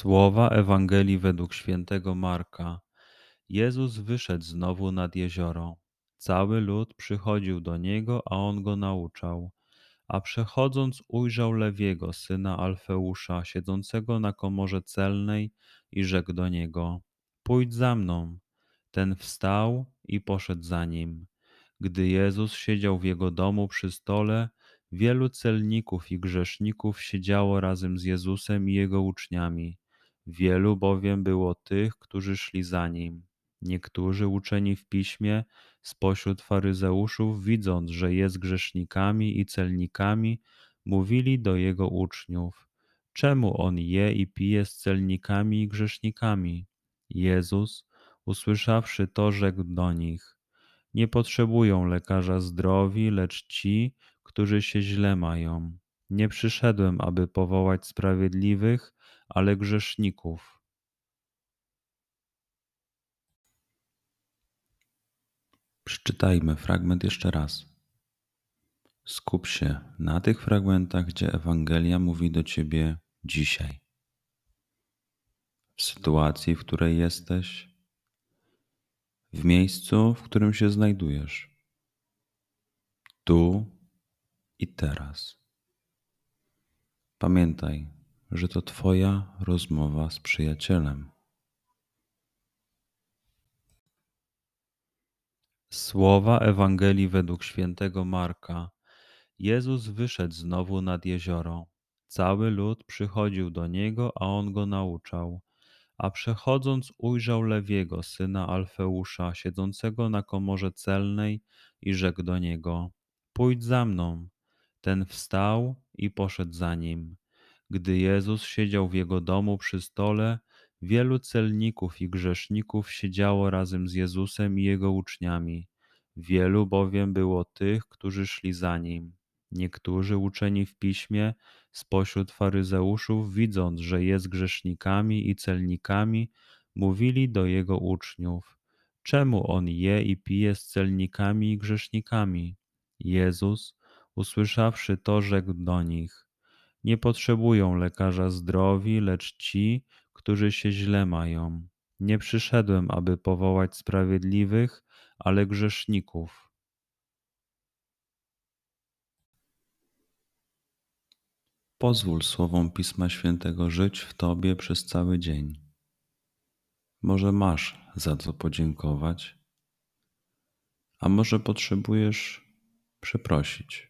Słowa Ewangelii według świętego Marka. Jezus wyszedł znowu nad jezioro. Cały lud przychodził do niego, a on go nauczał. A przechodząc, ujrzał Lewiego, syna Alfeusza, siedzącego na komorze celnej, i rzekł do niego: Pójdź za mną. Ten wstał i poszedł za nim. Gdy Jezus siedział w jego domu przy stole, wielu celników i grzeszników siedziało razem z Jezusem i jego uczniami. Wielu bowiem było tych, którzy szli za nim. Niektórzy uczeni w piśmie spośród faryzeuszów, widząc, że jest grzesznikami i celnikami, mówili do jego uczniów: Czemu on je i pije z celnikami i grzesznikami? Jezus, usłyszawszy to, rzekł do nich: Nie potrzebują lekarza zdrowi, lecz ci, którzy się źle mają. Nie przyszedłem, aby powołać sprawiedliwych, ale grzeszników. Przeczytajmy fragment jeszcze raz. Skup się na tych fragmentach, gdzie Ewangelia mówi do ciebie dzisiaj. W sytuacji, w której jesteś, w miejscu, w którym się znajdujesz, tu i teraz. Pamiętaj, że to Twoja rozmowa z przyjacielem. Słowa Ewangelii według świętego Marka. Jezus wyszedł znowu nad jezioro. Cały lud przychodził do niego, a on go nauczał. A przechodząc, ujrzał Lewiego, syna Alfeusza, siedzącego na komorze celnej, i rzekł do niego: Pójdź za mną. Ten wstał i poszedł za nim. Gdy Jezus siedział w jego domu przy stole, wielu celników i grzeszników siedziało razem z Jezusem i jego uczniami. Wielu bowiem było tych, którzy szli za nim. Niektórzy uczeni w piśmie spośród faryzeuszów, widząc, że jest grzesznikami i celnikami, mówili do jego uczniów: Czemu on je i pije z celnikami i grzesznikami? Jezus, usłyszawszy to, rzekł do nich: nie potrzebują lekarza zdrowi, lecz ci, którzy się źle mają. Nie przyszedłem, aby powołać sprawiedliwych, ale grzeszników. Pozwól słowom Pisma Świętego żyć w Tobie przez cały dzień. Może masz za co podziękować, a może potrzebujesz przeprosić.